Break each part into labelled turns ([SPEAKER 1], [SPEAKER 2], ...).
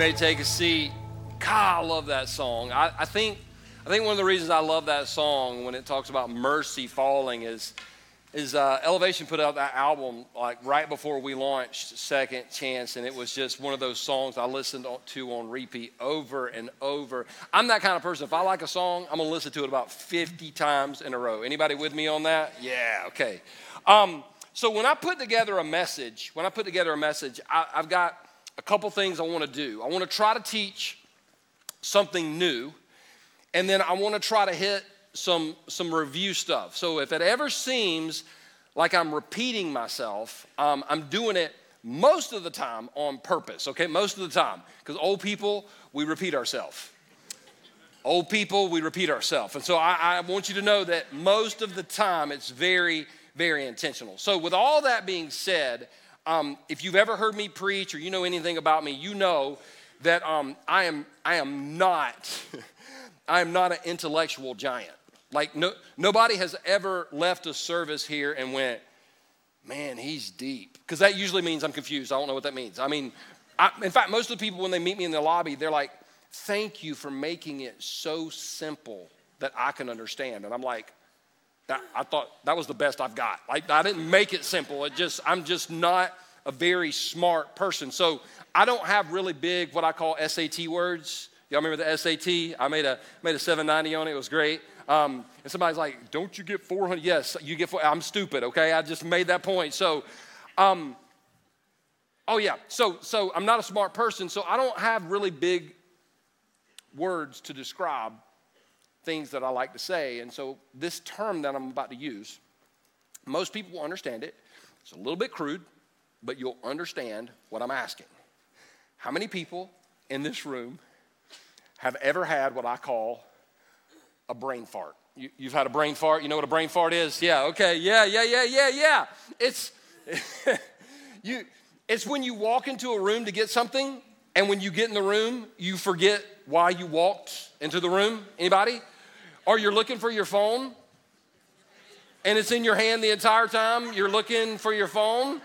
[SPEAKER 1] may take a seat. God, I love that song. I, I, think, I think one of the reasons I love that song when it talks about mercy falling is, is uh, Elevation put out that album like right before we launched Second Chance, and it was just one of those songs I listened to on repeat over and over. I'm that kind of person. If I like a song, I'm gonna listen to it about 50 times in a row. Anybody with me on that? Yeah, okay. Um, so when I put together a message, when I put together a message, I, I've got a couple things I want to do. I want to try to teach something new, and then I want to try to hit some, some review stuff. So if it ever seems like I'm repeating myself, um, I'm doing it most of the time on purpose, okay? Most of the time. Because old people, we repeat ourselves. Old people, we repeat ourselves. And so I, I want you to know that most of the time it's very, very intentional. So, with all that being said, um, if you've ever heard me preach or you know anything about me, you know that um, I, am, I am not, I am not an intellectual giant. Like no, nobody has ever left a service here and went, man, he's deep. Because that usually means I'm confused. I don't know what that means. I mean, I, in fact, most of the people when they meet me in the lobby, they're like, thank you for making it so simple that I can understand. And I'm like, that, I thought that was the best I've got. Like I didn't make it simple. It just I'm just not a very smart person. So I don't have really big what I call SAT words. Y'all remember the SAT? I made a made a 790 on it. It was great. Um, and somebody's like, "Don't you get 400?" Yes, you get. 400. I'm stupid. Okay, I just made that point. So, um, oh yeah. So so I'm not a smart person. So I don't have really big words to describe things that I like to say. And so, this term that I'm about to use, most people will understand it. It's a little bit crude, but you'll understand what I'm asking. How many people in this room have ever had what I call a brain fart? You, have had a brain fart? You know what a brain fart is? Yeah, okay, yeah, yeah, yeah, yeah, yeah. It's, you, it's when you walk into a room to get something, and when you get in the room, you forget why you walked into the room. Anybody? Or you're looking for your phone and it's in your hand the entire time you're looking for your phone.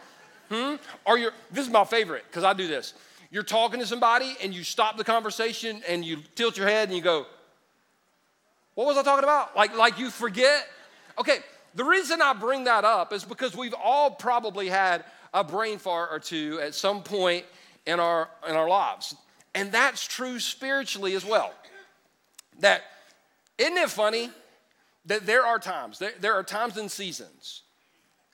[SPEAKER 1] Hmm? Or you're, this is my favorite because I do this. You're talking to somebody and you stop the conversation and you tilt your head and you go, What was I talking about? Like, like you forget. Okay, the reason I bring that up is because we've all probably had a brain fart or two at some point in our, in our lives. And that's true spiritually as well. That isn't it funny that there are times, there, there are times and seasons.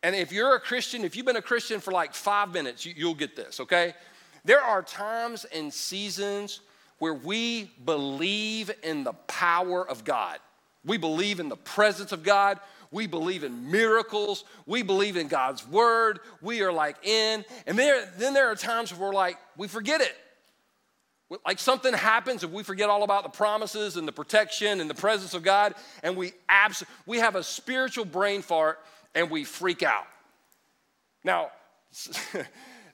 [SPEAKER 1] And if you're a Christian, if you've been a Christian for like five minutes, you, you'll get this, okay? There are times and seasons where we believe in the power of God. We believe in the presence of God. We believe in miracles. We believe in God's word. We are like in. And there, then there are times where we're like, we forget it like something happens and we forget all about the promises and the protection and the presence of God, and we abs- we have a spiritual brain fart and we freak out. Now,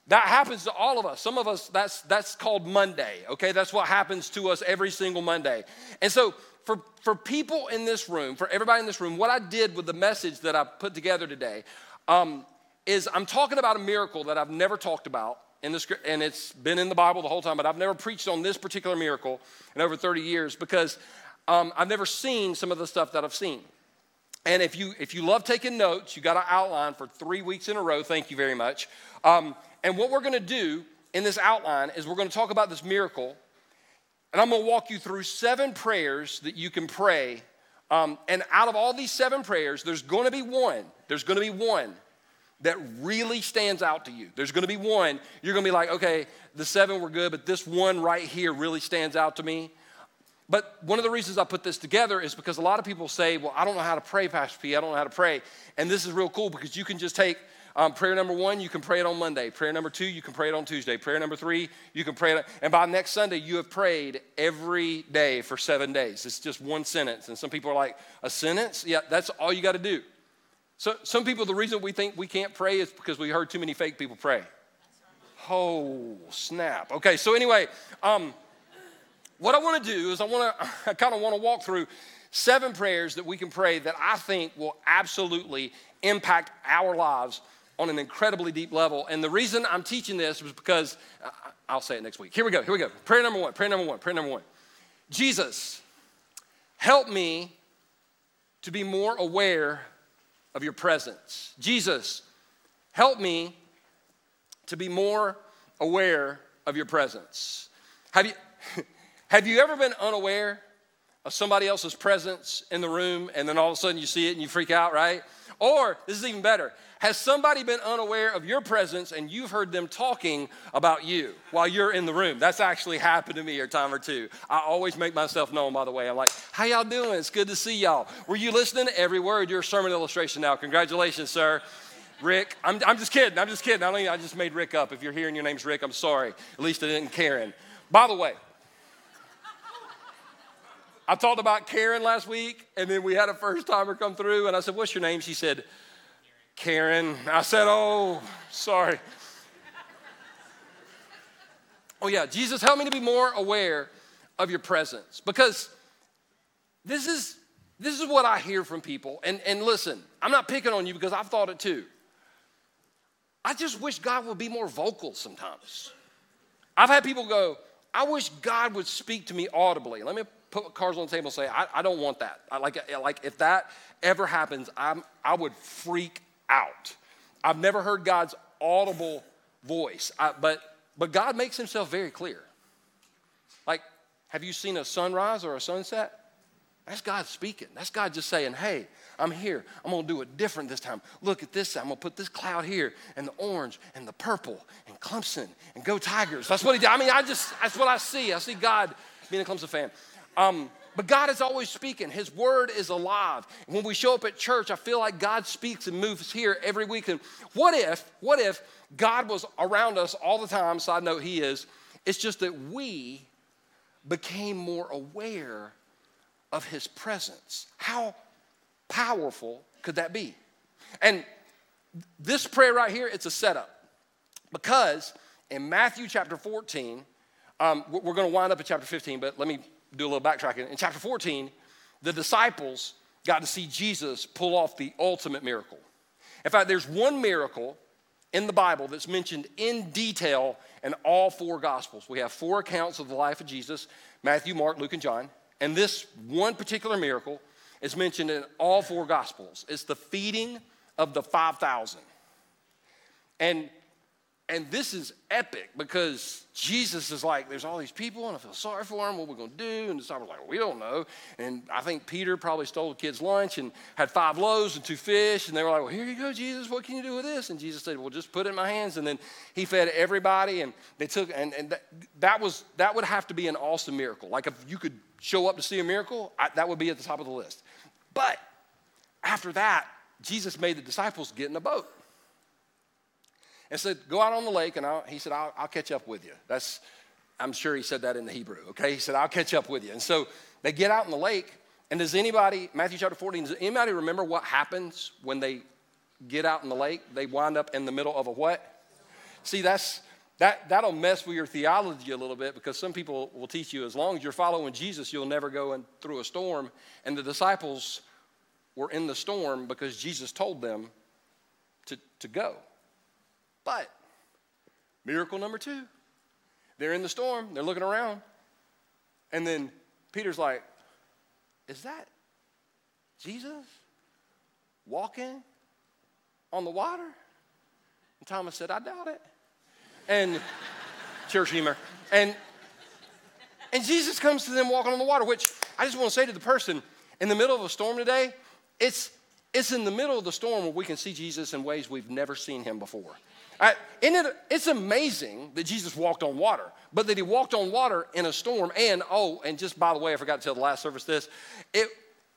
[SPEAKER 1] that happens to all of us. Some of us, that's that's called Monday. Okay, that's what happens to us every single Monday. And so, for for people in this room, for everybody in this room, what I did with the message that I put together today um, is I'm talking about a miracle that I've never talked about in the and it's been in the Bible the whole time, but I've never preached on this particular miracle in over 30 years because um, I've never seen some of the stuff that I've seen. And if you if you love taking notes, you got an outline for three weeks in a row. Thank you very much. Um, and what we're going to do in this outline is we're going to talk about this miracle, and I'm going to walk you through seven prayers that you can pray. Um, and out of all these seven prayers, there's going to be one. There's going to be one that really stands out to you. There's to be one, you're to be like, okay, the seven were good, but this one right here really stands out to me. But one of the reasons I put this together is because a lot of people say, well, I don't know how to pray, Pastor P. I don't know how to pray. And this is real cool because you can just take um, prayer number one, you can pray it on Monday. Prayer number two, you can pray it on Tuesday. Prayer number three, you can pray it. And by next Sunday, you have prayed every day for seven days. It's just one sentence. And some people are like, a sentence? Yeah, that's all you got to do. So, some people, the reason we think we can't pray is because we heard too many fake people pray. Oh, snap. Okay, so anyway, um, what I want to do is I want to, I kind of want to walk through seven prayers that we can pray that I think will absolutely impact our lives on an incredibly deep level. And the reason I'm teaching this was because I'll say it next week. Here we go. Here we go. Prayer number one. Prayer number one. Prayer number one. Jesus, help me to be more aware of your presence. Jesus, help me to be more aware of your presence. Have you, have you ever been unaware of somebody else's presence in the room and then all of a sudden you see it and you freak out, right? Or, this is even better, has somebody been unaware of your presence and you've heard them talking about you while you're in the room? That's actually happened to me a time or two. I always make myself known, by the way. I'm like, how y'all doing? It's good to see y'all. Were you listening to every word? Your sermon illustration now. Congratulations, sir. Rick, I'm, I'm just kidding. I'm just kidding. I, only, I just made Rick up. If you're here and your name's Rick, I'm sorry. At least I didn't Karen. By the way, I talked about Karen last week, and then we had a first timer come through, and I said, What's your name? She said, Karen. I said, Oh, sorry. oh, yeah, Jesus, help me to be more aware of your presence because this is this is what I hear from people. And, and listen, I'm not picking on you because I've thought it too. I just wish God would be more vocal sometimes. I've had people go, I wish God would speak to me audibly. Let me put cards on the table and say, I, I don't want that. I like, like if that ever happens, I'm, I would freak out. I've never heard God's audible voice, I, but, but God makes himself very clear. Like, have you seen a sunrise or a sunset? That's God speaking. That's God just saying, hey, I'm here. I'm going to do it different this time. Look at this. I'm going to put this cloud here and the orange and the purple and Clemson and go Tigers. That's what he did. I mean, I just, that's what I see. I see God being a Clemson fan. Um, but God is always speaking. His word is alive. When we show up at church, I feel like God speaks and moves here every week. And what if, what if God was around us all the time? Side note, He is. It's just that we became more aware of His presence. How powerful could that be? And this prayer right here, it's a setup. Because in Matthew chapter 14, um, we're going to wind up at chapter 15, but let me do a little backtracking. In chapter 14, the disciples got to see Jesus pull off the ultimate miracle. In fact, there's one miracle in the Bible that's mentioned in detail in all four Gospels. We have four accounts of the life of Jesus Matthew, Mark, Luke, and John. And this one particular miracle is mentioned in all four Gospels. It's the feeding of the 5,000. And and this is epic because Jesus is like, there's all these people, and I feel sorry for them. What are we going to do? And the disciples are like, we don't know. And I think Peter probably stole the kid's lunch and had five loaves and two fish. And they were like, well, here you go, Jesus. What can you do with this? And Jesus said, well, just put it in my hands. And then he fed everybody, and they took, and, and that, that was that would have to be an awesome miracle. Like if you could show up to see a miracle, I, that would be at the top of the list. But after that, Jesus made the disciples get in a boat and said, Go out on the lake, and I'll, he said, I'll, I'll catch up with you. That's, I'm sure he said that in the Hebrew, okay? He said, I'll catch up with you. And so they get out in the lake, and does anybody, Matthew chapter 14, does anybody remember what happens when they get out in the lake? They wind up in the middle of a what? See, that's, that, that'll mess with your theology a little bit because some people will teach you as long as you're following Jesus, you'll never go in, through a storm. And the disciples were in the storm because Jesus told them to, to go. But miracle number two, they're in the storm, they're looking around, and then Peter's like, Is that Jesus walking on the water? And Thomas said, I doubt it. And church humor. And and Jesus comes to them walking on the water, which I just want to say to the person in the middle of a storm today, it's it's in the middle of the storm where we can see Jesus in ways we've never seen him before. I, it, it's amazing that Jesus walked on water, but that he walked on water in a storm. And oh, and just by the way, I forgot to tell the last service this. It,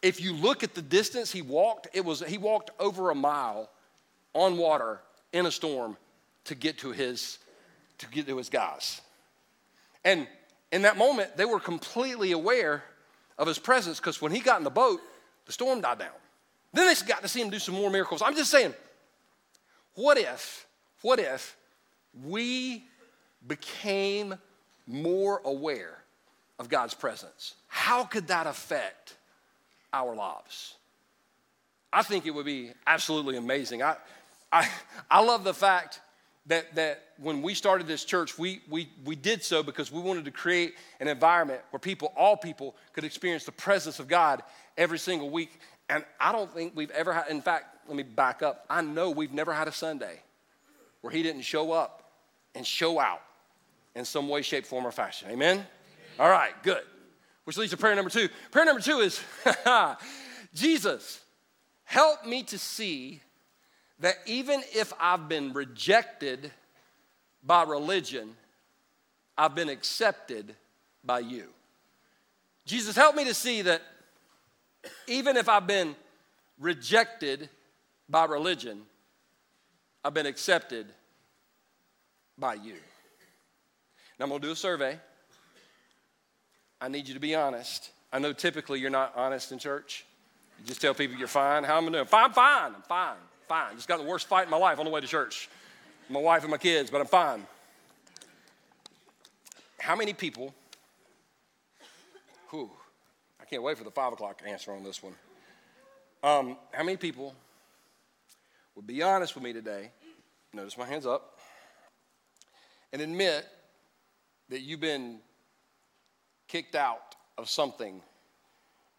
[SPEAKER 1] if you look at the distance he walked, it was he walked over a mile on water in a storm to get to his to get to his guys. And in that moment, they were completely aware of his presence because when he got in the boat, the storm died down. Then they got to see him do some more miracles. I'm just saying, what if what if we became more aware of God's presence? How could that affect our lives? I think it would be absolutely amazing. I, I, I love the fact that, that when we started this church, we, we, we did so because we wanted to create an environment where people, all people, could experience the presence of God every single week. And I don't think we've ever had, in fact, let me back up. I know we've never had a Sunday where He didn't show up and show out in some way, shape, form, or fashion. Amen? Amen. All right, good. Which leads to prayer number two. Prayer number two is Jesus, help me to see that even if I've been rejected by religion, I've been accepted by you. Jesus, help me to see that even if I've been rejected by religion, I've been accepted by you. Now I'm gonna do a survey. I need you to be honest. I know typically you're not honest in church. You just tell people you're fine. How am I doing? Fine, I'm fine, I'm fine fine. Just got the worst fight in my life on the way to church. My wife and my kids, but I'm fine. How many people, I can't wait for the five o'clock answer on this one. Um, how many people would be honest with me today? Notice my hands up. And admit that you've been kicked out of something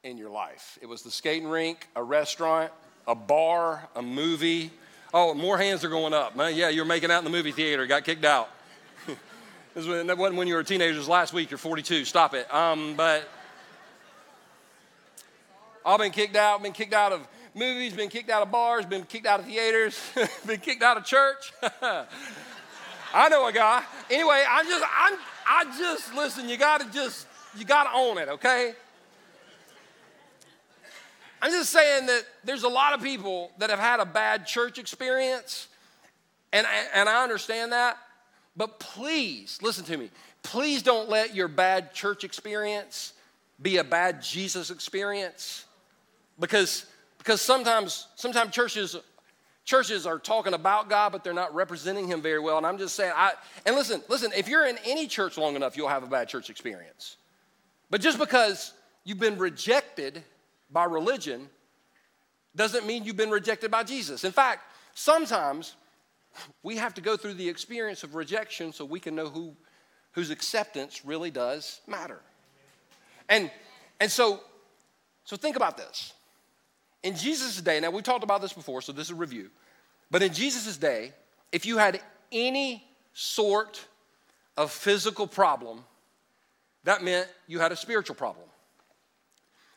[SPEAKER 1] in your life. It was the skating rink, a restaurant, a bar, a movie. Oh, more hands are going up. Man, yeah, you're making out in the movie theater, got kicked out. this wasn't when you were teenagers last week, you're 42. Stop it. Um, but I've been kicked out, been kicked out of movies, been kicked out of bars, been kicked out of theaters, been kicked out of church. I know a guy. Anyway, I'm just, I'm, I just, listen, you gotta just, you gotta own it, okay? I'm just saying that there's a lot of people that have had a bad church experience, and and I understand that. But please, listen to me. Please don't let your bad church experience be a bad Jesus experience. Because, because sometimes, sometimes churches, churches are talking about God, but they're not representing him very well. And I'm just saying, I, and listen, listen, if you're in any church long enough, you'll have a bad church experience. But just because you've been rejected by religion doesn't mean you've been rejected by Jesus. In fact, sometimes we have to go through the experience of rejection so we can know who, whose acceptance really does matter. And, and so, so think about this. In Jesus' day, now we talked about this before, so this is a review. But in Jesus' day, if you had any sort of physical problem, that meant you had a spiritual problem.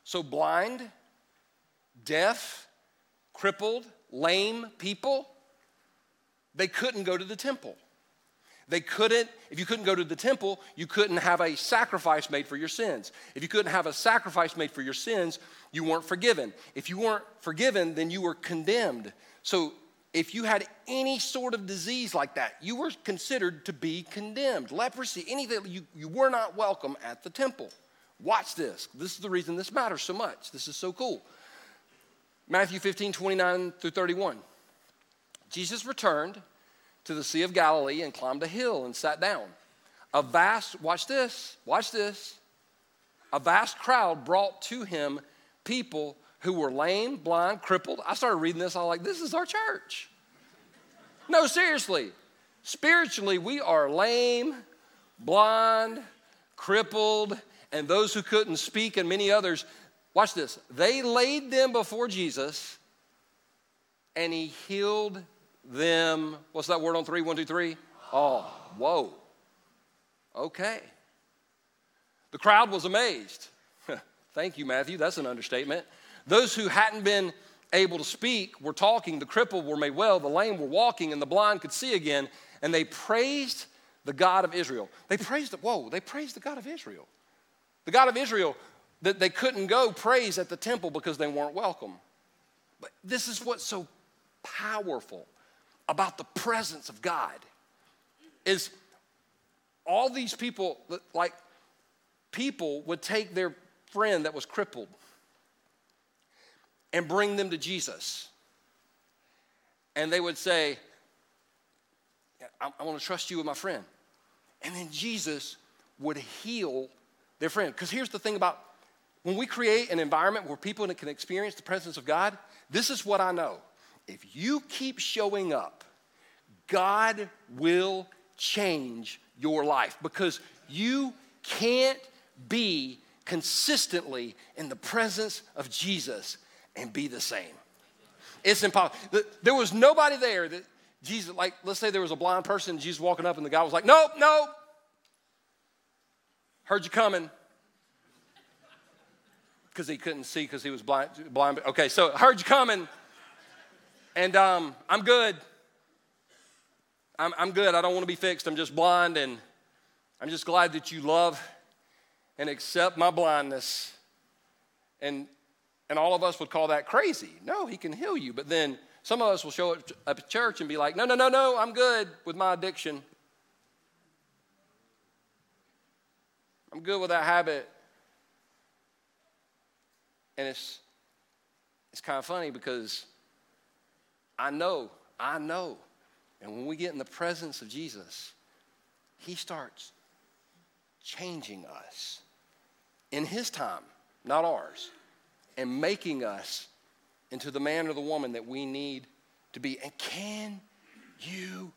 [SPEAKER 1] So, blind, deaf, crippled, lame people, they couldn't go to the temple. They couldn't, if you couldn't go to the temple, you couldn't have a sacrifice made for your sins. If you couldn't have a sacrifice made for your sins, you weren't forgiven. If you weren't forgiven, then you were condemned. So if you had any sort of disease like that, you were considered to be condemned. Leprosy, anything, you, you were not welcome at the temple. Watch this. This is the reason this matters so much. This is so cool. Matthew 15, 29 through 31. Jesus returned to the Sea of Galilee and climbed a hill and sat down. A vast, watch this, watch this. A vast crowd brought to him people who were lame, blind, crippled. I started reading this, I was like, this is our church. No, seriously. Spiritually, we are lame, blind, crippled, and those who couldn't speak, and many others, watch this. They laid them before Jesus, and he healed them. What's that word on three? One, two, three? Oh, whoa. Okay. The crowd was amazed. Thank you, Matthew. That's an understatement. Those who hadn't been able to speak were talking, the crippled were made well, the lame were walking, and the blind could see again, and they praised the God of Israel. They praised, the, whoa, they praised the God of Israel. The God of Israel, that they couldn't go praise at the temple because they weren't welcome. But this is what's so powerful about the presence of God is all these people like people would take their friend that was crippled and bring them to Jesus. And they would say, I, I want to trust you with my friend. And then Jesus would heal their friend. Because here's the thing about when we create an environment where people can experience the presence of God, this is what I know. If you keep showing up, God will change your life because you can't be consistently in the presence of Jesus and be the same. It's impossible. There was nobody there that Jesus, like, let's say there was a blind person, Jesus walking up, and the guy was like, Nope, nope. Heard you coming. Because he couldn't see because he was blind, blind. Okay, so heard you coming. And um, I'm good. I'm, I'm good. I don't want to be fixed. I'm just blind. And I'm just glad that you love and accept my blindness. And, and all of us would call that crazy. No, he can heal you. But then some of us will show up at church and be like, no, no, no, no, I'm good with my addiction. I'm good with that habit. And it's, it's kind of funny because I know, I know. And when we get in the presence of Jesus, He starts changing us in His time, not ours, and making us into the man or the woman that we need to be. And can you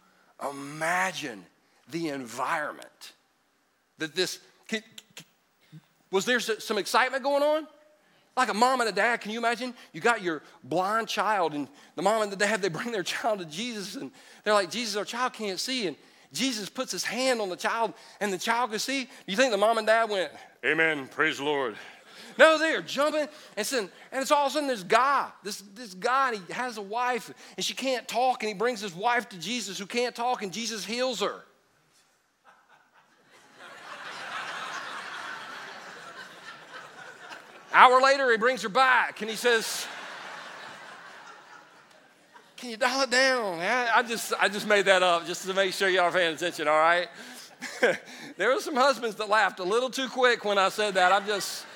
[SPEAKER 1] imagine the environment that this was there some excitement going on? Like a mom and a dad, can you imagine? You got your blind child, and the mom and the dad, they bring their child to Jesus, and they're like, Jesus, our child can't see. And Jesus puts his hand on the child, and the child can see. Do you think the mom and dad went, Amen, praise the Lord? No, they are jumping and saying, and it's all of a sudden this guy, this, this guy, he has a wife, and she can't talk, and he brings his wife to Jesus who can't talk, and Jesus heals her. Hour later, he brings her back, and he says, can you dial it down? I just, I just made that up just to make sure y'all are paying attention, all right? there were some husbands that laughed a little too quick when I said that. I'm just,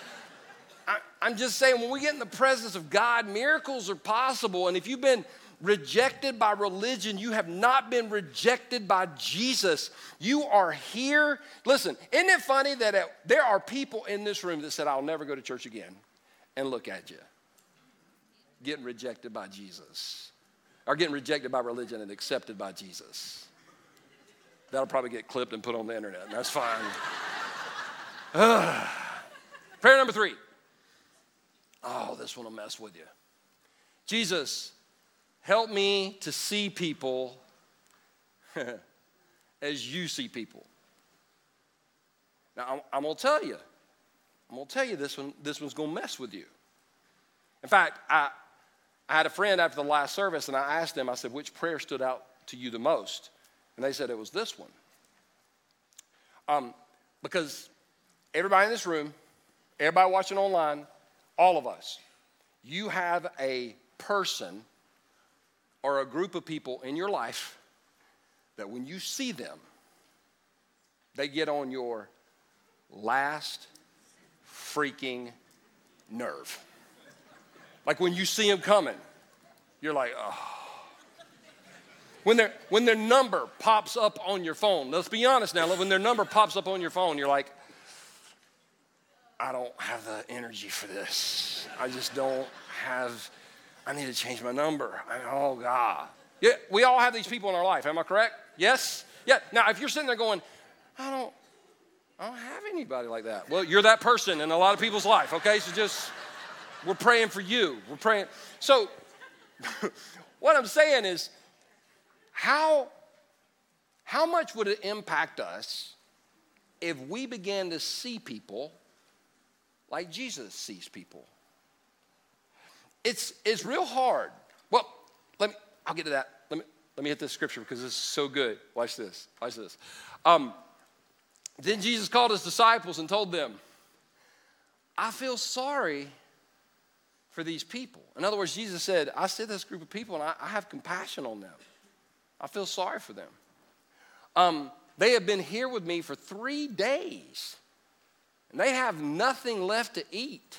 [SPEAKER 1] I, I'm just saying, when we get in the presence of God, miracles are possible. And if you've been rejected by religion, you have not been rejected by Jesus. You are here. Listen, isn't it funny that it, there are people in this room that said, I'll never go to church again? And look at you, getting rejected by Jesus, or getting rejected by religion and accepted by Jesus. That'll probably get clipped and put on the internet, and that's fine. Prayer number three. Oh, this one will mess with you. Jesus, help me to see people as you see people. Now, I'm, I'm going to tell you, I'm going to tell you this one, this one's going to mess with you. In fact, I, I had a friend after the last service, and I asked them, I said, which prayer stood out to you the most? And they said it was this one. Um, because everybody in this room, everybody watching online, all of us, you have a person or a group of people in your life that when you see them, they get on your last freaking nerve. Like when you see them coming, you're like, oh. When, their, when their number pops up on your phone, let's be honest now, when their number pops up on your phone, you're like, I don't have the energy for this. I just don't have, I need to change my number. I, oh, God. Yeah, we all have these people in our life. Am I correct? Yes? Yeah. Now, if you're sitting there going, I don't, I don't have anybody like that. Well, you're that person in a lot of people's life, okay? So just, we're praying for you. We're praying. So, what I'm saying is, how, how much would it impact us if we began to see people like Jesus sees people. It's, it's real hard. Well, let me, I'll get to that. Let me, let me hit this scripture because this is so good. Watch this. Watch this. Um, then Jesus called his disciples and told them, I feel sorry for these people. In other words, Jesus said, I see this group of people and I, I have compassion on them. I feel sorry for them. Um, they have been here with me for three days and they have nothing left to eat.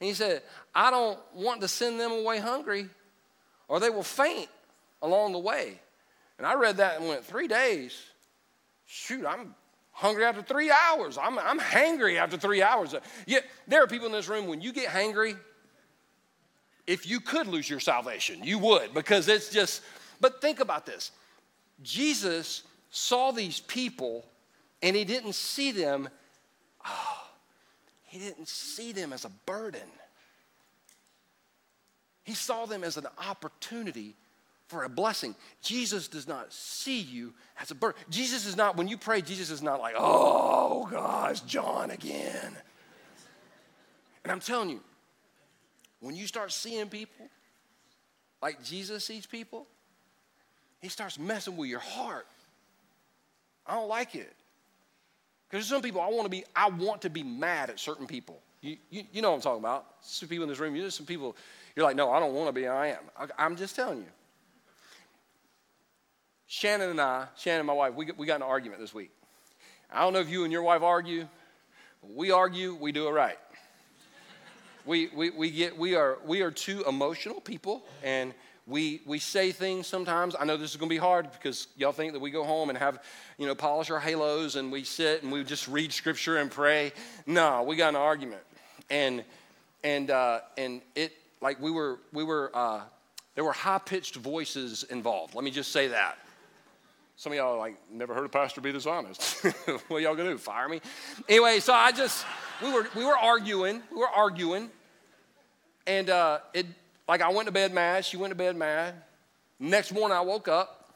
[SPEAKER 1] And he said, I don't want to send them away hungry, or they will faint along the way. And I read that and went, Three days? Shoot, I'm hungry after three hours. I'm, I'm hangry after three hours. Yet there are people in this room, when you get hangry, if you could lose your salvation, you would, because it's just, but think about this. Jesus saw these people and he didn't see them, oh, he didn't see them as a burden. He saw them as an opportunity for a blessing. Jesus does not see you as a burden. Jesus is not, when you pray, Jesus is not like, oh gosh, John again. And I'm telling you, when you start seeing people like Jesus sees people, he starts messing with your heart. I don't like it. Because some people, I want to be, I want to be mad at certain people. You, you, you know what I'm talking about. Some people in this room, you some people, you're like, no, I don't want to be, I am. I, I'm just telling you. Shannon and I, Shannon, my wife, we, we got an argument this week. I don't know if you and your wife argue. We argue, we do it right. we, we, we, get, we, are, we are two emotional people, and we, we say things sometimes. I know this is going to be hard because y'all think that we go home and have, you know, polish our halos and we sit and we just read scripture and pray. No, we got an argument. And, and, uh, and it, like we were, we were, uh, there were high pitched voices involved. Let me just say that. Some of y'all are like, never heard a pastor be this honest. what y'all gonna do? Fire me? Anyway, so I just, we were, we were arguing, we were arguing. And uh, it, like I went to bed mad, she went to bed mad. Next morning I woke up.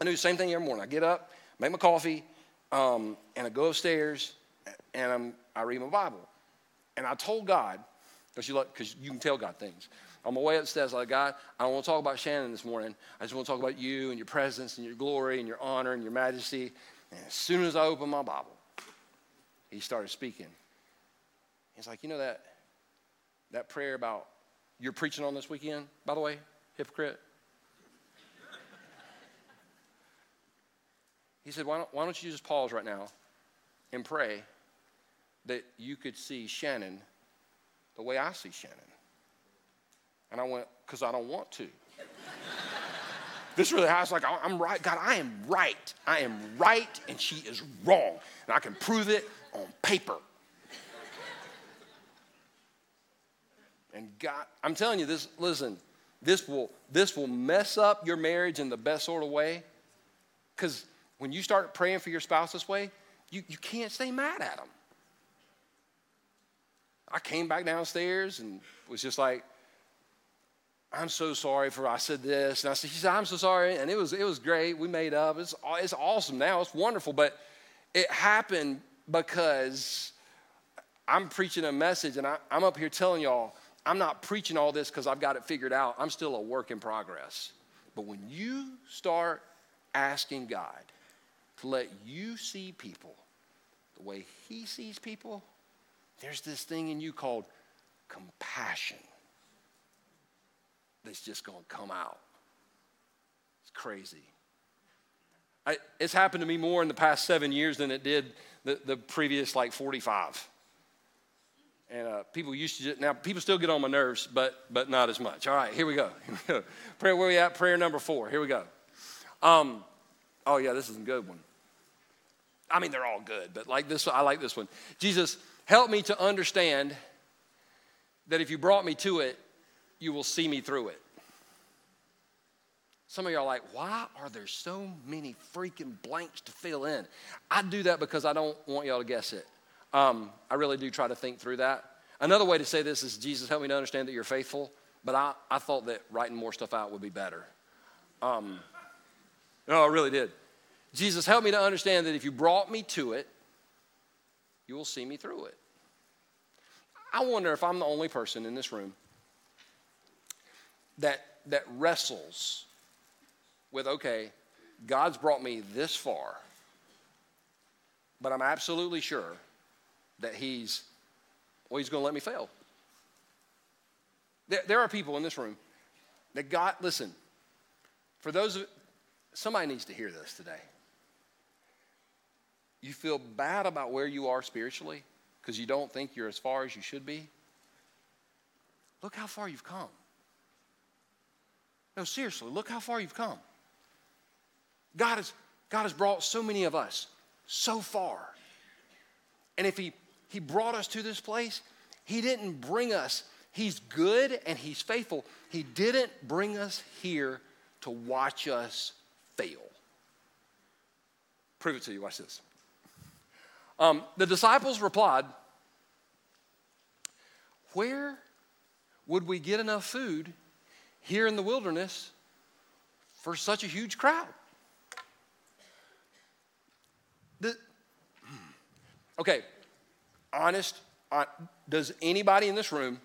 [SPEAKER 1] I do the same thing every morning. I get up, make my coffee, um, and I go upstairs and I'm, I read my Bible. And I told God, because you, you can tell God things. On my way upstairs, I like, God, I don't want to talk about Shannon this morning. I just want to talk about you and your presence and your glory and your honor and your majesty. And as soon as I opened my Bible, he started speaking. He's like, you know that, that prayer about you're preaching on this weekend, by the way, hypocrite? He said, why don't, why don't you just pause right now and pray that you could see Shannon the way I see Shannon? And I went, because I don't want to. this really, I was like, I'm right. God, I am right. I am right, and she is wrong. And I can prove it on paper. And I'm telling you this, listen, this will, this will mess up your marriage in the best sort of way. Because when you start praying for your spouse this way, you, you can't stay mad at them. I came back downstairs and was just like, I'm so sorry for I said this. And I said, she said, I'm so sorry. And it was, it was great. We made up. It's, it's awesome now. It's wonderful. But it happened because I'm preaching a message and I, I'm up here telling y'all, I'm not preaching all this because I've got it figured out. I'm still a work in progress. But when you start asking God to let you see people the way He sees people, there's this thing in you called compassion that's just going to come out. It's crazy. I, it's happened to me more in the past seven years than it did the, the previous like 45. And uh, people used to, just, now people still get on my nerves, but, but not as much. All right, here we go. Prayer, where we at? Prayer number four. Here we go. Um, oh, yeah, this is a good one. I mean, they're all good, but like this, one, I like this one. Jesus, help me to understand that if you brought me to it, you will see me through it. Some of y'all are like, why are there so many freaking blanks to fill in? I do that because I don't want y'all to guess it. Um, I really do try to think through that. Another way to say this is Jesus, help me to understand that you're faithful. But I, I thought that writing more stuff out would be better. Um, no, I really did. Jesus, help me to understand that if you brought me to it, you will see me through it. I wonder if I'm the only person in this room that, that wrestles with, okay, God's brought me this far, but I'm absolutely sure that he's, well, he's going to let me fail. There, there are people in this room that God, listen, for those of, somebody needs to hear this today. You feel bad about where you are spiritually because you don't think you're as far as you should be. Look how far you've come. No, seriously, look how far you've come. God has, God has brought so many of us so far. And if He he brought us to this place. He didn't bring us, He's good and He's faithful. He didn't bring us here to watch us fail. prove it to you. Watch this. Um, the disciples replied, Where would we get enough food here in the wilderness for such a huge crowd? The, okay, honest, uh, does anybody in this room,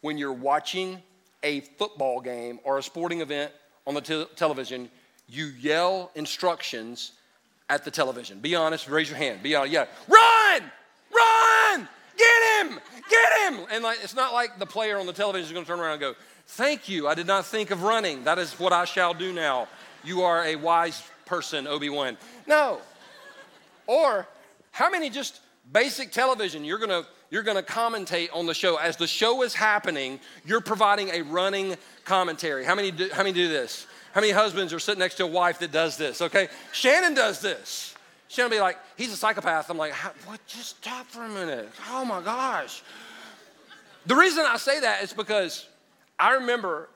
[SPEAKER 1] when you're watching a football game or a sporting event on the te- television, you yell instructions at the television? Be honest, raise your hand. Be honest, yeah. Run! Run! Get him! Get him! And like, it's not like the player on the television is going to turn around and go, Thank you, I did not think of running. That is what I shall do now. You are a wise person, Obi Wan. No. Or how many just basic television you're to you're to commentate on the show. As the show is happening you're providing a running commentary. How many do, how many do this? How many husbands are sitting next to a wife that does this okay? Shannon does this. Shannon be like he's a psychopath. I'm like what? Just stop for a minute. Oh my gosh. The reason i say that is because i remember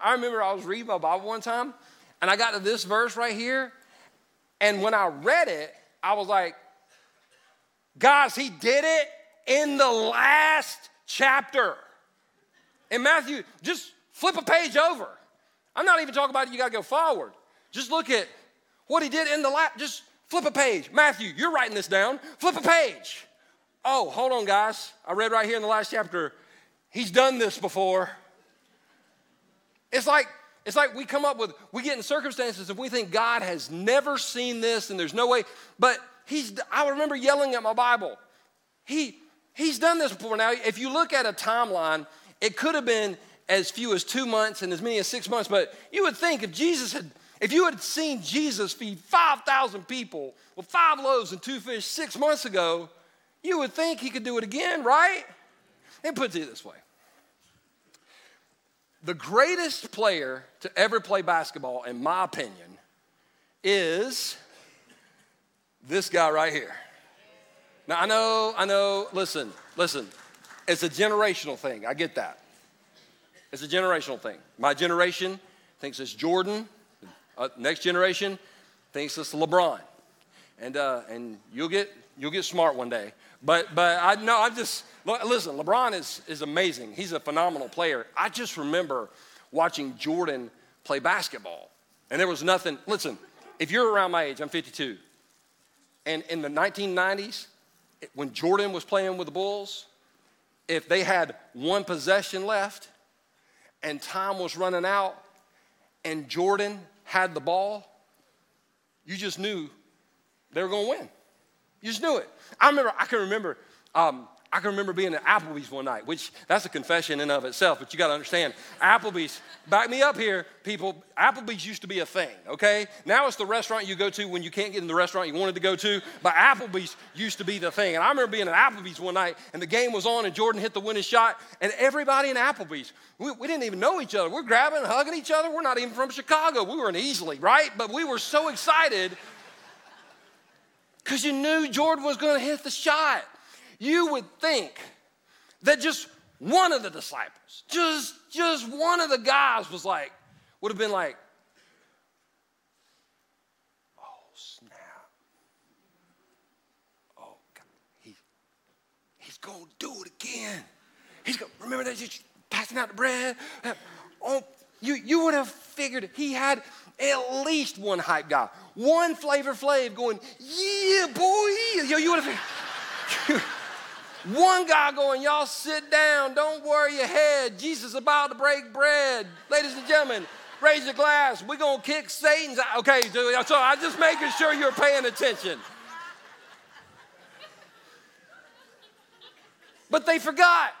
[SPEAKER 1] i remember i was reading my bible one time and i got to this verse right here and when i read it i was like Guys, he did it in the last chapter. In Matthew, just flip a page over. I'm not even talking about it, you gotta go forward. Just look at what he did in the last, just flip a page. Matthew, you're writing this down. Flip a page. Oh, hold on, guys. I read right here in the last chapter, he's done this before. It's like, it's like we come up with, we get in circumstances and we think God has never seen this and there's no way, but he's, I remember yelling at my Bible. He, he's done this before. Now, if you look at a timeline, it could have been as few as two months and as many as six months, but you would think if Jesus had, if you had seen Jesus feed 5,000 people with five loaves and two fish six months ago, you would think he could do it again, right? And put it this way the greatest player to ever play basketball, in my opinion, is this guy right here. Now, I know, I know, listen, listen, it's a generational thing. I get that. It's a generational thing. My generation thinks it's Jordan, uh, next generation thinks it's LeBron. And, uh, and you'll, get, you'll get smart one day. But, but I know, I'm just, listen, LeBron is, is amazing. He's a phenomenal player. I just remember watching Jordan play basketball. And there was nothing, listen, if you're around my age, I'm 52. And in the 1990s, when Jordan was playing with the Bulls, if they had one possession left and time was running out and Jordan had the ball, you just knew they were going to win. You just knew it. I remember, I can remember um, I can remember being at Applebee's one night, which that's a confession in and of itself, but you got to understand, Applebee's, back me up here, people, Applebee's used to be a thing, okay? Now it's the restaurant you go to when you can't get in the restaurant you wanted to go to, but Applebee's used to be the thing. And I remember being at Applebee's one night, and the game was on, and Jordan hit the winning shot, and everybody in Applebee's, we, we didn't even know each other. We're grabbing and hugging each other. We're not even from Chicago. We were in Easley, right? But we were so excited because you knew Jordan was going to hit the shot you would think that just one of the disciples, just, just one of the guys was like, would have been like, oh, snap. Oh, God. He, he's going to do it again. He's going to, remember that just passing out the bread? Uh, oh, you, you would have figured he had at least one hype guy, one Flavor Flav going, yeah, boy. You, you would have One guy going, Y'all sit down, don't worry your head. Jesus about to break bread. Ladies and gentlemen, raise your glass. We're going to kick Satan's out. Okay, so I'm just making sure you're paying attention. But they forgot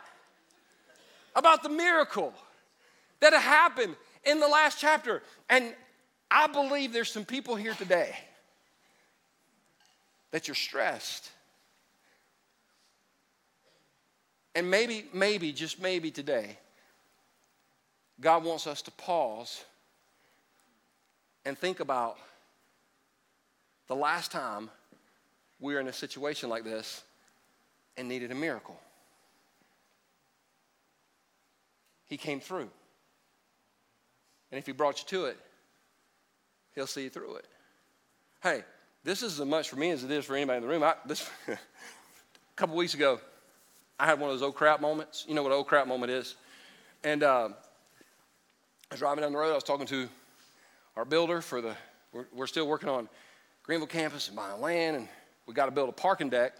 [SPEAKER 1] about the miracle that happened in the last chapter. And I believe there's some people here today that you're stressed And maybe, maybe, just maybe today, God wants us to pause and think about the last time we were in a situation like this and needed a miracle. He came through. And if He brought you to it, He'll see you through it. Hey, this is as much for me as it is for anybody in the room. I, this, a couple weeks ago, I had one of those old crap moments. You know what old crap moment is? And uh, I was driving down the road. I was talking to our builder for the, we're, we're still working on Greenville campus and buying land, and we got to build a parking deck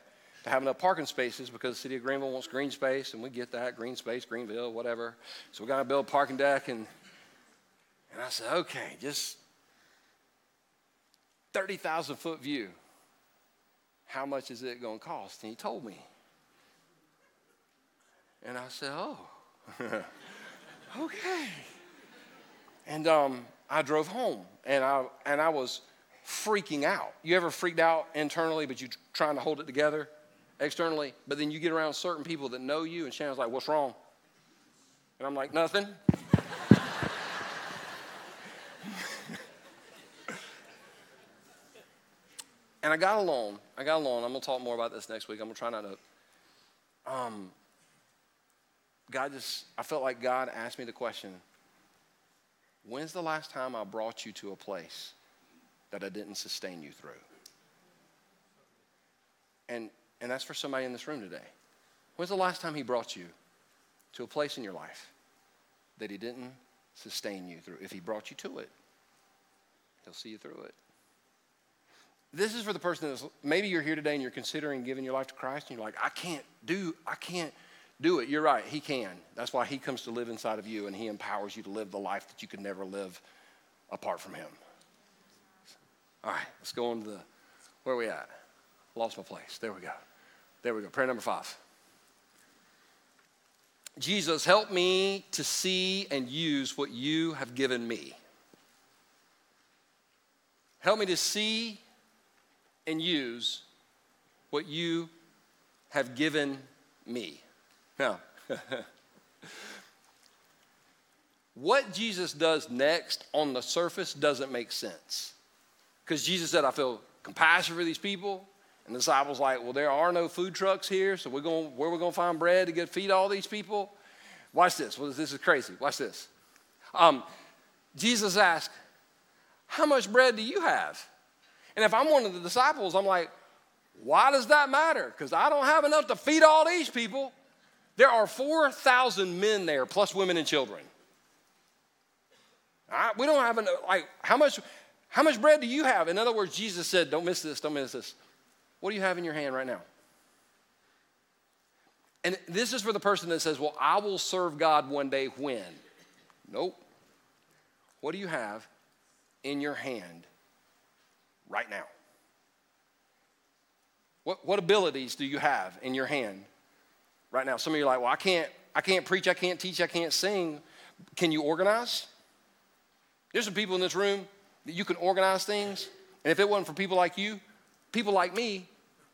[SPEAKER 1] to have enough parking spaces because the city of Greenville wants green space, and we get that green space, Greenville, whatever. So we got to build a parking deck, and and I said, okay, just 30,000 foot view. How much is it going to cost? And he told me. And I said, oh, okay. And um, I drove home, and I, and I was freaking out. You ever freaked out internally, but you're trying to hold it together externally? But then you get around certain people that know you, and Shannon's like, what's wrong? And I'm like, nothing. and I got alone. I got alone. I'm going to talk more about this next week. I'm going to try not to. Um, God just, I felt like God asked me the question When's the last time I brought you to a place that I didn't sustain you through? And, and that's for somebody in this room today. When's the last time He brought you to a place in your life that He didn't sustain you through? If He brought you to it, He'll see you through it. This is for the person that's maybe you're here today and you're considering giving your life to Christ and you're like, I can't do, I can't do it. You're right, He can. That's why He comes to live inside of you and He empowers you to live the life that you could never live apart from Him. All right, let's go on to the, where are we at? Lost my place. There we go. There we go. Prayer number five. Jesus, help me to see and use what you have given me. Help me to see and use what you have given me. Now, what Jesus does next on the surface doesn't make sense. Because Jesus said, I feel compassion for these people. And the disciples like, well, there are no food trucks here, so we're going, where we're to find bread to get feed all these people? Watch this. Well, this is crazy. Watch this. Um, Jesus asked, how much bread do you have? And if I'm one of the disciples, I'm like, why does that matter? Because I don't have enough to feed all these people. There are 4,000 men there, plus women and children. Right, we don't have enough, like, how much, how much bread do you have? In other words, Jesus said, don't miss this, don't miss this. What do you have in your hand right now? And this is for the person that says, well, I will serve God one day when? Nope. What do you have in your hand right now? What, what abilities do you have in your hand right now? Some of you are like, well, I can't, I can't preach, I can't teach, I can't sing. Can you organize? There's some people in this room that you can organize things. And if it wasn't for people like you, people like me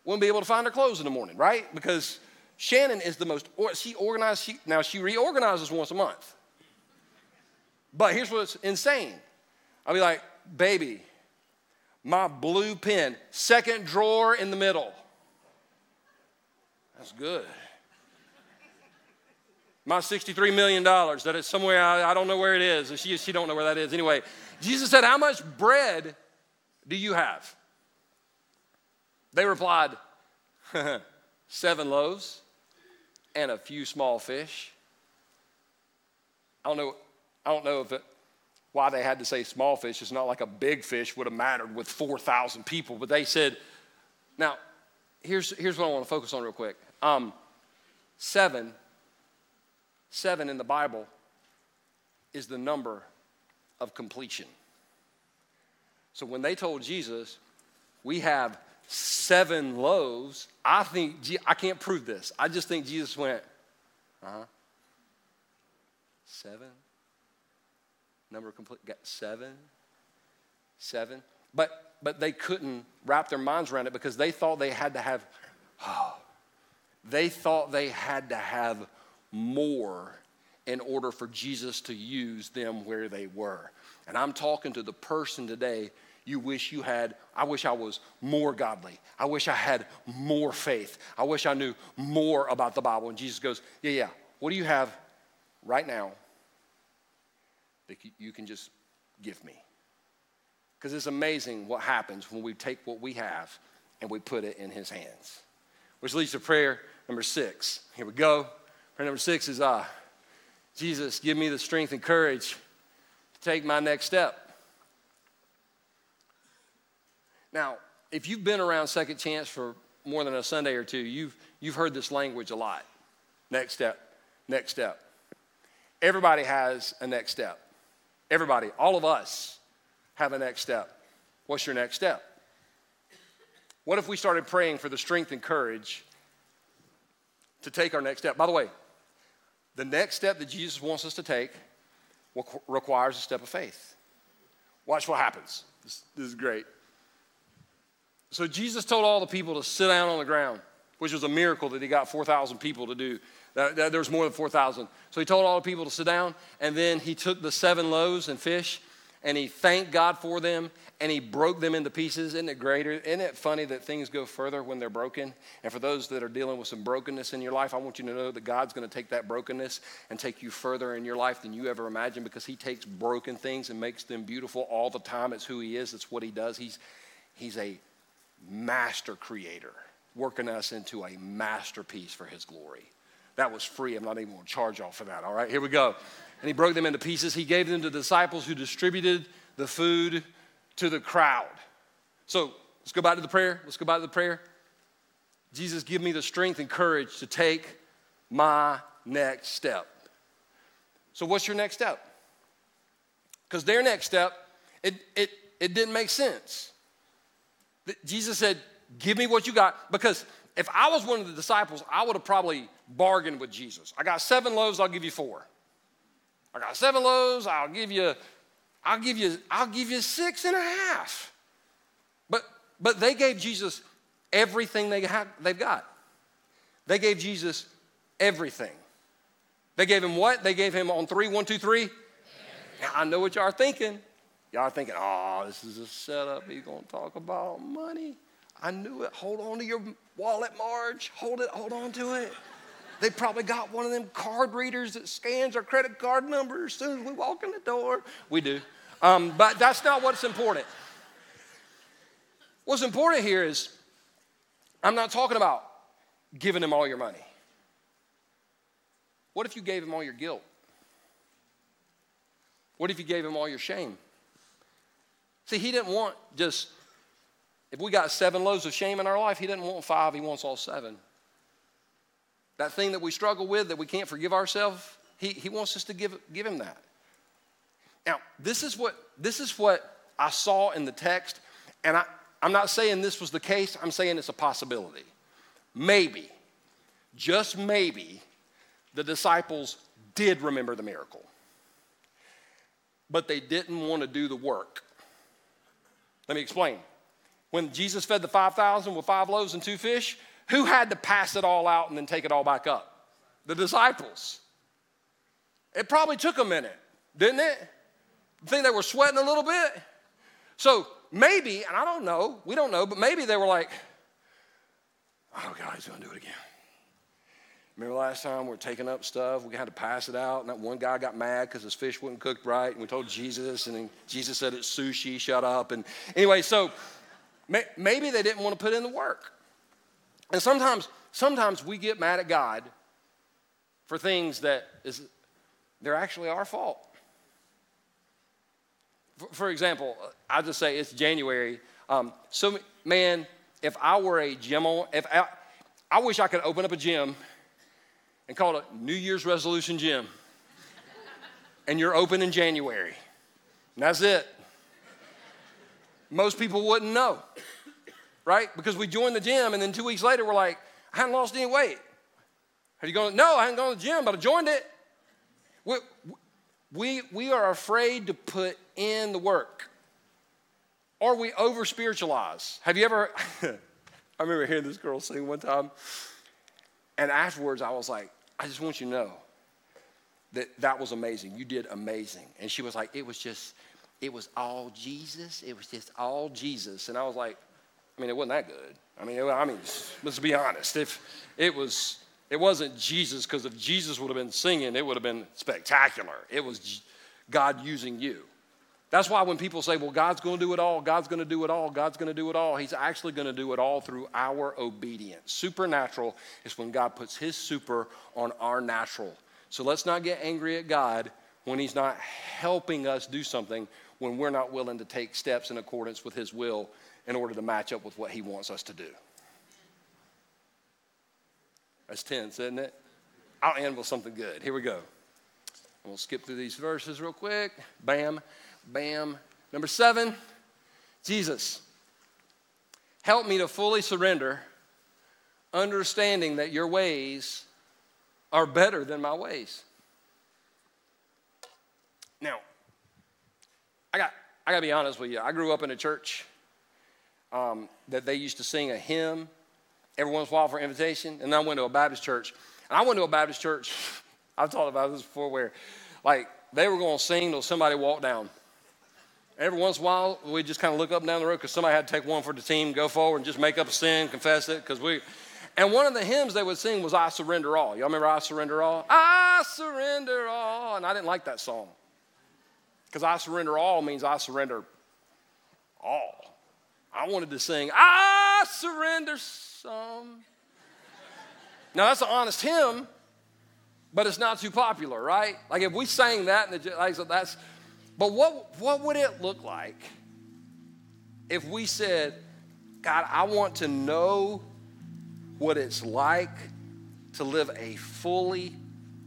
[SPEAKER 1] wouldn't be able to find their clothes in the morning, right? Because Shannon is the most, she organized, she, now she reorganizes once a month. But here's what's insane. I'll be like, baby, my blue pen, second drawer in the middle. That's good. My $63 million, that is somewhere, I, I don't know where it is. She, she don't know where that is. Anyway, Jesus said, how much bread do you have? They replied, seven loaves and a few small fish. I don't know, I don't know if it, why they had to say small fish. It's not like a big fish would have mattered with 4,000 people, but they said, now, here's, here's what I want to focus on real quick. Um, seven, seven in the Bible is the number of completion. So when they told Jesus, we have seven loaves, I think, I can't prove this. I just think Jesus went, uh huh. Seven? Number complete, got seven? Seven? But, but they couldn't wrap their minds around it because they thought they had to have, oh, they thought they had to have more in order for Jesus to use them where they were. And I'm talking to the person today you wish you had. I wish I was more godly. I wish I had more faith. I wish I knew more about the Bible. And Jesus goes, Yeah, yeah. What do you have right now that you can just give me? Because it's amazing what happens when we take what we have and we put it in His hands. Which leads to prayer number six. Here we go. Prayer number six is uh, Jesus, give me the strength and courage to take my next step. Now, if you've been around Second Chance for more than a Sunday or two, you've, you've heard this language a lot. Next step, next step. Everybody has a next step. Everybody, all of us have a next step. What's your next step? What if we started praying for the strength and courage to take our next step? By the way, the next step that Jesus wants us to take requires a step of faith. Watch what happens. This, this is great. So Jesus told all the people to sit down on the ground, which was a miracle that he got 4,000 people to do. There was more than 4,000. So he told all the people to sit down, and then he took the seven loaves and fish, and he thanked God for them, and he broke them into pieces. Isn't it greater? Isn't it funny that things go further when they're broken? And for those that are dealing with some brokenness in your life, I want you to know that God's going to take that brokenness and take you further in your life than you ever imagined because he takes broken things and makes them beautiful all the time. It's who he is, it's what he does. He's, he's a master creator, working us into a masterpiece for his glory. That was free. I'm not even going to charge y'all for that. All right, here we go. And he broke them into pieces. He gave them to the disciples who distributed the food to the crowd. So let's go back to the prayer. Let's go back to the prayer. Jesus, give me the strength and courage to take my next step. So, what's your next step? Because their next step, it, it, it didn't make sense. Jesus said, Give me what you got. Because if I was one of the disciples, I would have probably bargained with Jesus. I got seven loaves, I'll give you four. I got seven loaves, I'll give you, I'll give you, I'll give you six and a half. But but they gave Jesus everything they have, they've got. They gave Jesus everything. They gave him what? They gave him on three, one, two, three. Now, I know what y'all are thinking. Y'all are thinking, oh, this is a setup. He's going to talk about money. I knew it. Hold on to your wallet, Marge. Hold it, hold on to it. They probably got one of them card readers that scans our credit card number as soon as we walk in the door. We do. Um, but that's not what's important. What's important here is I'm not talking about giving him all your money. What if you gave him all your guilt? What if you gave him all your shame? See, he didn't want just, if we got seven loaves of shame in our life, he didn't want five, he wants all seven. That thing that we struggle with, that we can't forgive ourselves, he, he wants us to give, give him that. Now, this is what this is what I saw in the text, and I, I'm not saying this was the case, I'm saying it's a possibility. Maybe, just maybe, the disciples did remember the miracle, but they didn't want to do the work. Let me explain. When Jesus fed the 5,000 with five loaves and two fish, who had to pass it all out and then take it all back up? The disciples. It probably took a minute, didn't it? You think they were sweating a little bit? So maybe, and I don't know, we don't know, but maybe they were like, oh God, he's gonna do it again. Remember last time we were taking up stuff, we had to pass it out, and that one guy got mad because his fish wasn't cooked right, and we told Jesus, and Jesus said it's sushi, shut up. And anyway, so maybe they didn't want to put in the work. And sometimes, sometimes we get mad at God for things that is they're actually our fault. For, for example, I'll just say it's January. Um, so man, if I were a gym, if I, I wish I could open up a gym and call it a New Year's Resolution Gym. and you're open in January. And that's it. Most people wouldn't know, right? Because we joined the gym and then two weeks later we're like, I haven't lost any weight. Have you gone? No, I haven't gone to the gym, but I joined it. We, we, we are afraid to put in the work. Or we over spiritualize. Have you ever? I remember hearing this girl sing one time, and afterwards I was like, I just want you to know that that was amazing. You did amazing. And she was like, it was just, it was all Jesus. It was just all Jesus. And I was like, I mean, it wasn't that good. I mean, it, I mean, let's be honest. If it was, it wasn't Jesus because if Jesus would have been singing, it would have been spectacular. It was God using you. That's why when people say, well, God's going to do it all, God's going to do it all, God's going to do it all, He's actually going to do it all through our obedience. Supernatural is when God puts His super on our natural. So let's not get angry at God when He's not helping us do something when we're not willing to take steps in accordance with His will in order to match up with what He wants us to do. That's tense, isn't it? I'll end with something good. Here we go. We'll skip through these verses real quick. Bam. Bam. Number seven, Jesus. Help me to fully surrender, understanding that your ways are better than my ways. Now, I got, I got to be honest with you. I grew up in a church um, that they used to sing a hymn every once in a while for invitation, and I went to a Baptist church. And I went to a Baptist church, I've talked about this before, where like they were going to sing till somebody walked down. Every once in a while, we just kind of look up and down the road because somebody had to take one for the team, go forward and just make up a sin, confess it, because we. And one of the hymns they would sing was "I Surrender All." Y'all remember "I Surrender All"? I surrender all, and I didn't like that song because "I surrender all" means I surrender all. I wanted to sing "I surrender some." Now that's an honest hymn, but it's not too popular, right? Like if we sang that, and like, so that's but what, what would it look like if we said, God, I want to know what it's like to live a fully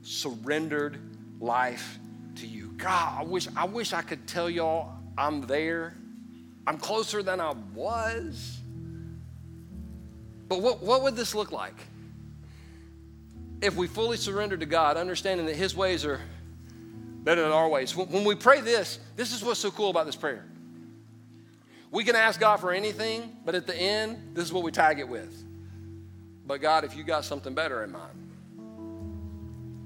[SPEAKER 1] surrendered life to you? God, I wish, I wish I could tell y'all I'm there. I'm closer than I was. But what, what would this look like? If we fully surrender to God, understanding that His ways are better than our ways. When we pray this, this is what's so cool about this prayer. We can ask God for anything, but at the end, this is what we tag it with. But God, if you got something better in mind,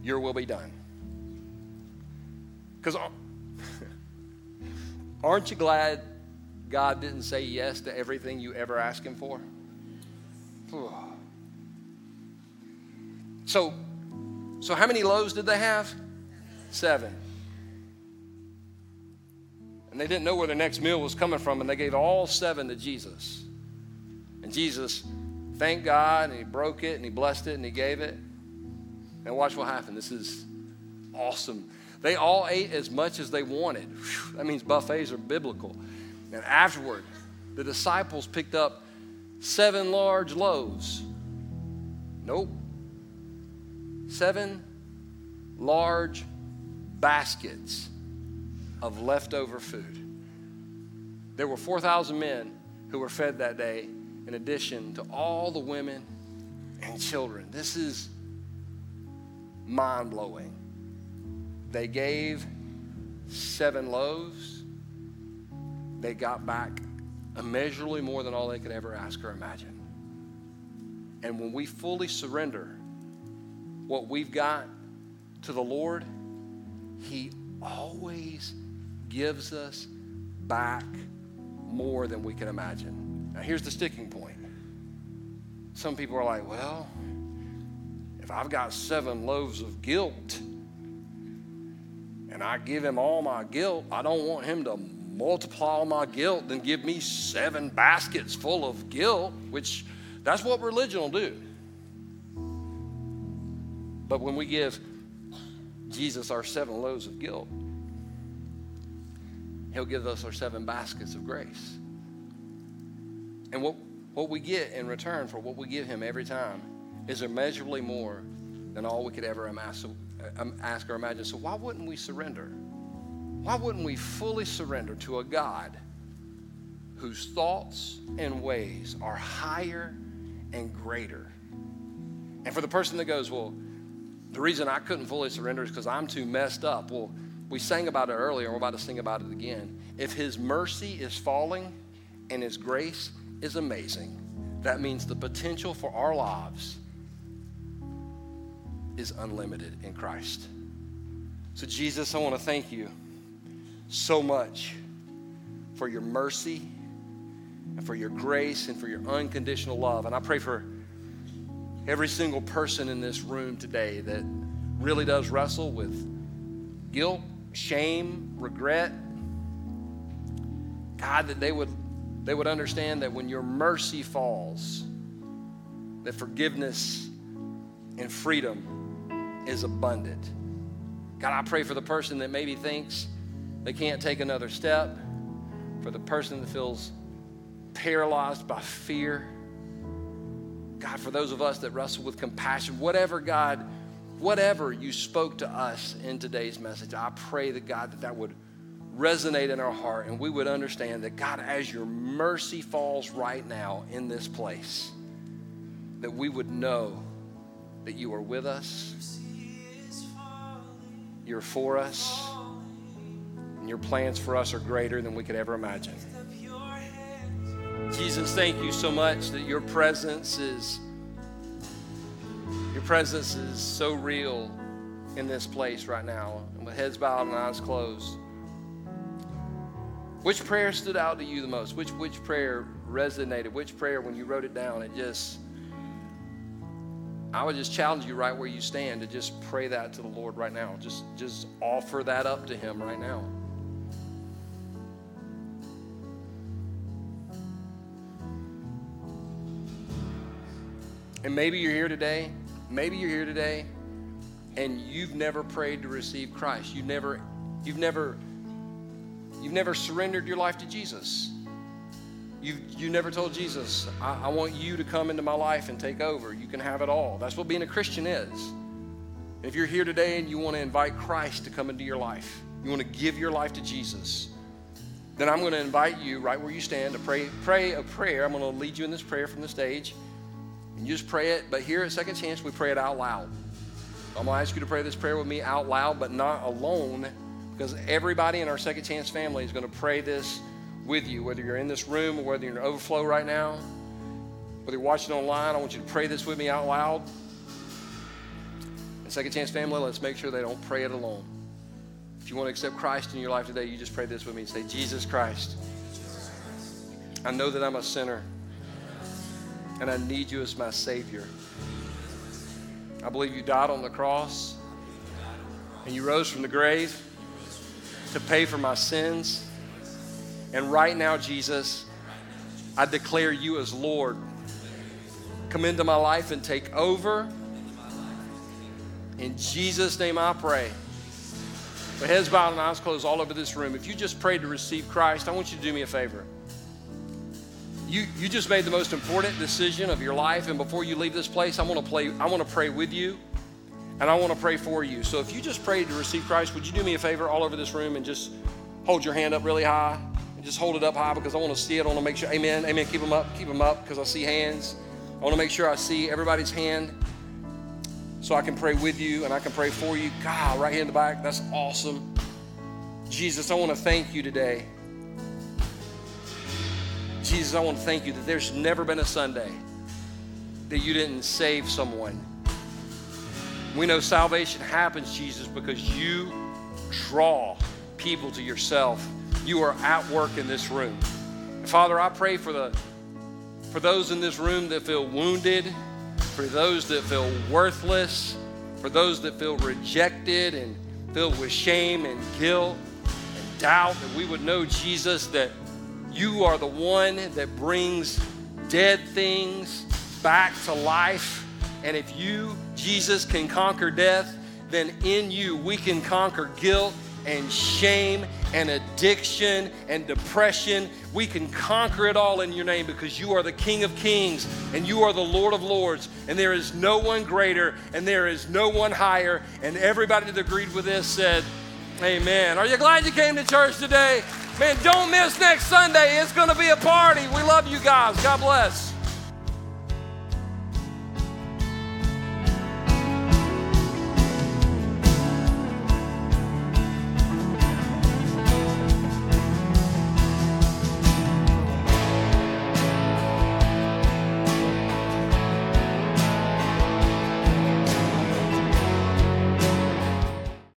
[SPEAKER 1] your will be done. Because aren't you glad God didn't say yes to everything you ever asked Him for? So, so how many loaves did they have? Seven and they didn't know where their next meal was coming from, and they gave all seven to Jesus. And Jesus thanked God, and he broke it, and he blessed it, and he gave it. And watch what happened. This is awesome. They all ate as much as they wanted. Whew, that means buffets are biblical. And afterward, the disciples picked up seven large loaves. Nope. Seven large baskets of leftover food. There were 4,000 men who were fed that day, in addition to all the women and children. This is mind blowing. They gave seven loaves, they got back immeasurably more than all they could ever ask or imagine. And when we fully surrender what we've got to the Lord, He always gives us back more than we can imagine. Now, here's the sticking point. Some people are like, well, if I've got seven loaves of guilt and I give him all my guilt, I don't want him to multiply all my guilt and give me seven baskets full of guilt, which that's what religion will do. But when we give Jesus our seven loaves of guilt, He'll give us our seven baskets of grace. And what, what we get in return for what we give Him every time is immeasurably more than all we could ever amass, um, ask or imagine. So, why wouldn't we surrender? Why wouldn't we fully surrender to a God whose thoughts and ways are higher and greater? And for the person that goes, Well, the reason I couldn't fully surrender is because I'm too messed up. Well, we sang about it earlier, and we're about to sing about it again. If His mercy is falling and His grace is amazing, that means the potential for our lives is unlimited in Christ. So, Jesus, I want to thank you so much for your mercy and for your grace and for your unconditional love. And I pray for every single person in this room today that really does wrestle with guilt shame, regret, God, that they would, they would understand that when your mercy falls, that forgiveness and freedom is abundant. God, I pray for the person that maybe thinks they can't take another step, for the person that feels paralyzed by fear. God, for those of us that wrestle with compassion, whatever, God, whatever you spoke to us in today's message, I pray that, God, that that would resonate in our heart and we would understand that, God, as your mercy falls right now in this place, that we would know that you are with us, you're for us, your plans for us are greater than we could ever imagine. Jesus, thank you so much that your presence is your presence is so real in this place right now. And with heads bowed and eyes closed. Which prayer stood out to you the most? Which which prayer resonated? Which prayer when you wrote it down, it just I would just challenge you right where you stand to just pray that to the Lord right now. Just just offer that up to him right now. And maybe you're here today, maybe you're here today and you've never prayed to receive Christ. You've never you've never you've never surrendered your life to Jesus. You you never told Jesus, I, I want you to come into my life and take over. You can have it all. That's what being a Christian is. If you're here today and you want to invite Christ to come into your life, you want to give your life to Jesus, then I'm going to invite you right where you stand to pray, pray a prayer. I'm going to lead you in this prayer from the stage. And you just pray it, but here at Second Chance, we pray it out loud. I'm going to ask you to pray this prayer with me out loud, but not alone, because everybody in our Second Chance family is going to pray this with you, whether you're in this room or whether you're in overflow right now, whether you're watching online. I want you to pray this with me out loud. And Second Chance family, let's make sure they don't pray it alone. If you want to accept Christ in your life today, you just pray this with me. and Say, Jesus Christ, I know that I'm a sinner and I need you as my Savior. I believe you died on the cross and you rose from the grave to pay for my sins. And right now, Jesus, I declare you as Lord. Come into my life and take over. In Jesus' name I pray. With heads bowed and eyes closed all over this room, if you just prayed to receive Christ, I want you to do me a favor you, you just made the most important decision of your life. And before you leave this place, I want to play, I want to pray with you and I want to pray for you. So if you just prayed to receive Christ, would you do me a favor all over this room and just hold your hand up really high? And just hold it up high because I want to see it. I want to make sure, amen, amen. Keep them up, keep them up because I see hands. I want to make sure I see everybody's hand so I can pray with you and I can pray for you. God, right here in the back, that's awesome. Jesus, I want to thank you today. Jesus, I want to thank you that there's never been a Sunday that you didn't save someone. We know salvation happens, Jesus, because you draw people to yourself. You are at work in this room. Father, I pray for the for those in this room that feel wounded, for those that feel worthless, for those that feel rejected and filled with shame and guilt and doubt, that we would know, Jesus, that you are the one that brings dead things back to life. And if you, Jesus, can conquer death, then in you we can conquer guilt and shame and addiction and depression. We can conquer it all in your name because you are the King of Kings and you are the Lord of Lords. And there is no one greater and there is no one higher. And everybody that agreed with this said, Amen. Are you glad you came to church today? Man, don't miss next Sunday. It's going to be a party. We love you guys. God bless.